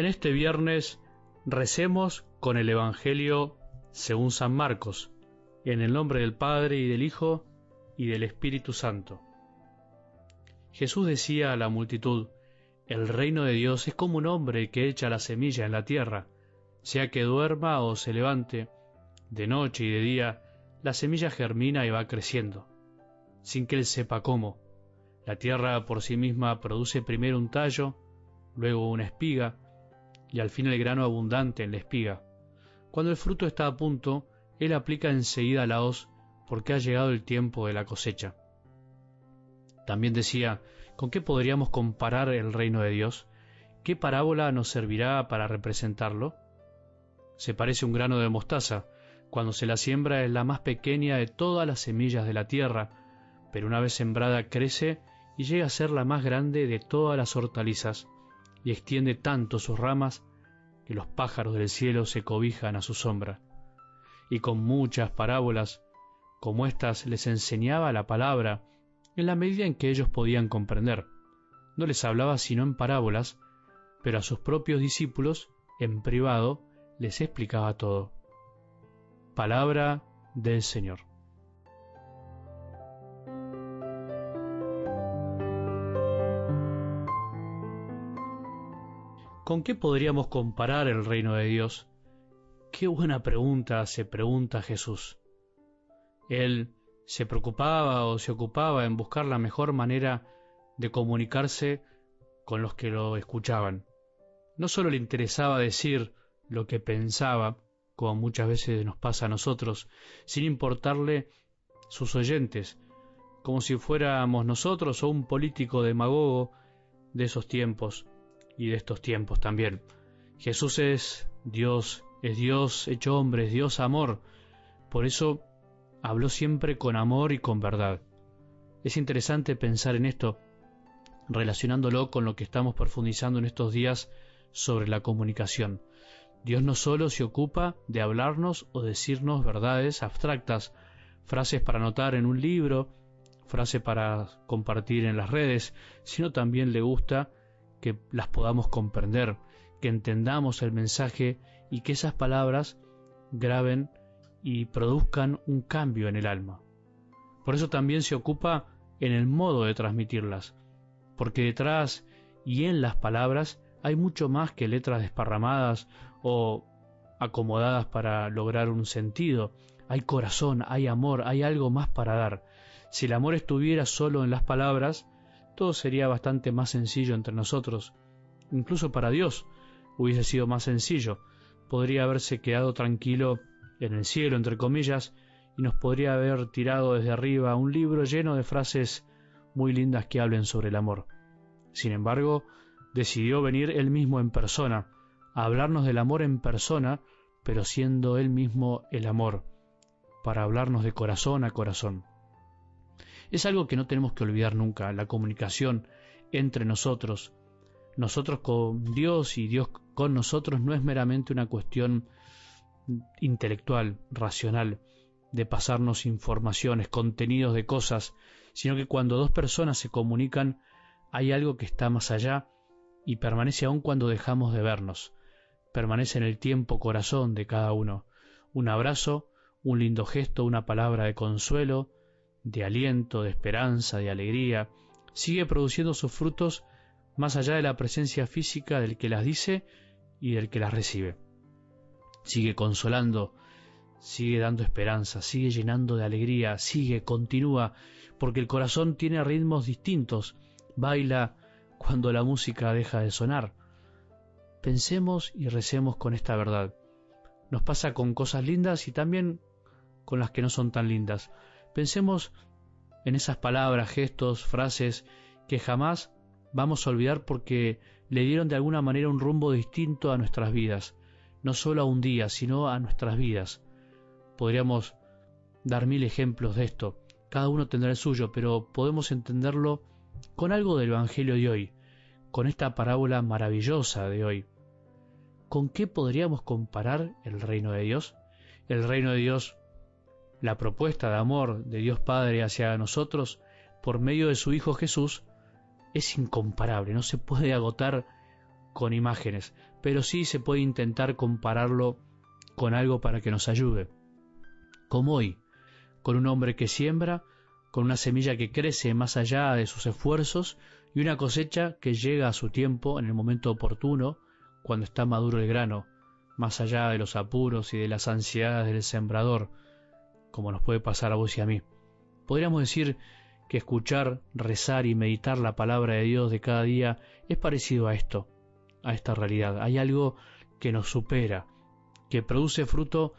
En este viernes recemos con el Evangelio según San Marcos, en el nombre del Padre y del Hijo y del Espíritu Santo. Jesús decía a la multitud, el reino de Dios es como un hombre que echa la semilla en la tierra, sea que duerma o se levante, de noche y de día, la semilla germina y va creciendo, sin que él sepa cómo. La tierra por sí misma produce primero un tallo, luego una espiga, y al fin el grano abundante en la espiga. Cuando el fruto está a punto, él aplica enseguida la hoz, porque ha llegado el tiempo de la cosecha. También decía, ¿con qué podríamos comparar el reino de Dios? ¿Qué parábola nos servirá para representarlo? Se parece un grano de mostaza. Cuando se la siembra es la más pequeña de todas las semillas de la tierra, pero una vez sembrada crece y llega a ser la más grande de todas las hortalizas y extiende tanto sus ramas que los pájaros del cielo se cobijan a su sombra. Y con muchas parábolas, como éstas les enseñaba la palabra, en la medida en que ellos podían comprender. No les hablaba sino en parábolas, pero a sus propios discípulos, en privado, les explicaba todo. Palabra del Señor. ¿Con qué podríamos comparar el reino de Dios? Qué buena pregunta se pregunta Jesús. Él se preocupaba o se ocupaba en buscar la mejor manera de comunicarse con los que lo escuchaban. No solo le interesaba decir lo que pensaba, como muchas veces nos pasa a nosotros, sin importarle sus oyentes, como si fuéramos nosotros o un político demagogo de esos tiempos y de estos tiempos también. Jesús es Dios, es Dios hecho hombre, es Dios amor. Por eso habló siempre con amor y con verdad. Es interesante pensar en esto, relacionándolo con lo que estamos profundizando en estos días sobre la comunicación. Dios no solo se ocupa de hablarnos o decirnos verdades abstractas, frases para anotar en un libro, frases para compartir en las redes, sino también le gusta que las podamos comprender, que entendamos el mensaje y que esas palabras graben y produzcan un cambio en el alma. Por eso también se ocupa en el modo de transmitirlas, porque detrás y en las palabras hay mucho más que letras desparramadas o acomodadas para lograr un sentido. Hay corazón, hay amor, hay algo más para dar. Si el amor estuviera solo en las palabras, todo sería bastante más sencillo entre nosotros. Incluso para Dios hubiese sido más sencillo. Podría haberse quedado tranquilo en el cielo, entre comillas, y nos podría haber tirado desde arriba un libro lleno de frases muy lindas que hablen sobre el amor. Sin embargo, decidió venir él mismo en persona, a hablarnos del amor en persona, pero siendo él mismo el amor, para hablarnos de corazón a corazón. Es algo que no tenemos que olvidar nunca, la comunicación entre nosotros. Nosotros con Dios y Dios con nosotros no es meramente una cuestión intelectual, racional, de pasarnos informaciones, contenidos de cosas, sino que cuando dos personas se comunican hay algo que está más allá y permanece aún cuando dejamos de vernos. Permanece en el tiempo corazón de cada uno. Un abrazo, un lindo gesto, una palabra de consuelo, de aliento, de esperanza, de alegría, sigue produciendo sus frutos más allá de la presencia física del que las dice y del que las recibe. Sigue consolando, sigue dando esperanza, sigue llenando de alegría, sigue, continúa, porque el corazón tiene ritmos distintos, baila cuando la música deja de sonar. Pensemos y recemos con esta verdad. Nos pasa con cosas lindas y también con las que no son tan lindas. Pensemos en esas palabras, gestos, frases que jamás vamos a olvidar porque le dieron de alguna manera un rumbo distinto a nuestras vidas, no solo a un día, sino a nuestras vidas. Podríamos dar mil ejemplos de esto, cada uno tendrá el suyo, pero podemos entenderlo con algo del Evangelio de hoy, con esta parábola maravillosa de hoy. ¿Con qué podríamos comparar el reino de Dios? El reino de Dios la propuesta de amor de Dios Padre hacia nosotros por medio de su Hijo Jesús es incomparable, no se puede agotar con imágenes. pero sí se puede intentar compararlo con algo para que nos ayude. Como hoy, con un hombre que siembra, con una semilla que crece más allá de sus esfuerzos y una cosecha que llega a su tiempo en el momento oportuno, cuando está maduro el grano, más allá de los apuros y de las ansiedades del sembrador, como nos puede pasar a vos y a mí. Podríamos decir que escuchar, rezar y meditar la palabra de Dios de cada día es parecido a esto, a esta realidad. Hay algo que nos supera, que produce fruto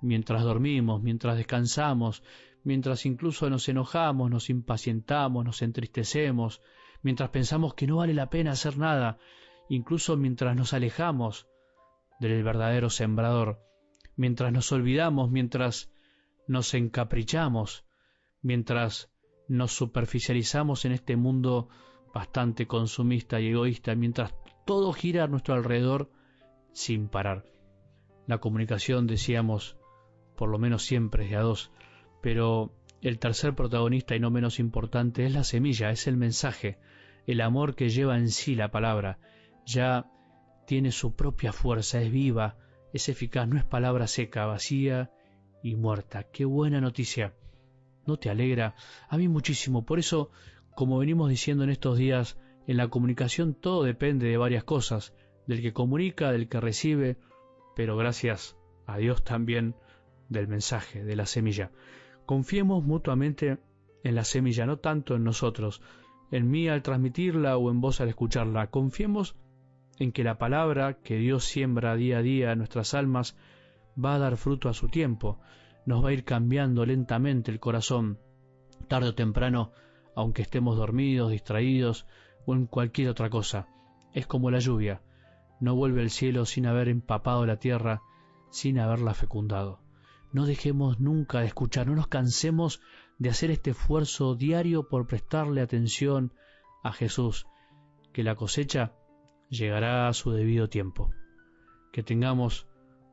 mientras dormimos, mientras descansamos, mientras incluso nos enojamos, nos impacientamos, nos entristecemos, mientras pensamos que no vale la pena hacer nada, incluso mientras nos alejamos del verdadero sembrador, mientras nos olvidamos, mientras nos encaprichamos, mientras nos superficializamos en este mundo bastante consumista y egoísta, mientras todo gira a nuestro alrededor sin parar. La comunicación, decíamos, por lo menos siempre es de a dos, pero el tercer protagonista y no menos importante es la semilla, es el mensaje, el amor que lleva en sí la palabra. Ya tiene su propia fuerza, es viva, es eficaz, no es palabra seca, vacía y muerta. Qué buena noticia. ¿No te alegra? A mí muchísimo. Por eso, como venimos diciendo en estos días, en la comunicación todo depende de varias cosas, del que comunica, del que recibe, pero gracias a Dios también del mensaje, de la semilla. Confiemos mutuamente en la semilla, no tanto en nosotros, en mí al transmitirla o en vos al escucharla. Confiemos en que la palabra que Dios siembra día a día en nuestras almas va a dar fruto a su tiempo, nos va a ir cambiando lentamente el corazón, tarde o temprano, aunque estemos dormidos, distraídos o en cualquier otra cosa. Es como la lluvia, no vuelve al cielo sin haber empapado la tierra, sin haberla fecundado. No dejemos nunca de escuchar, no nos cansemos de hacer este esfuerzo diario por prestarle atención a Jesús, que la cosecha llegará a su debido tiempo. Que tengamos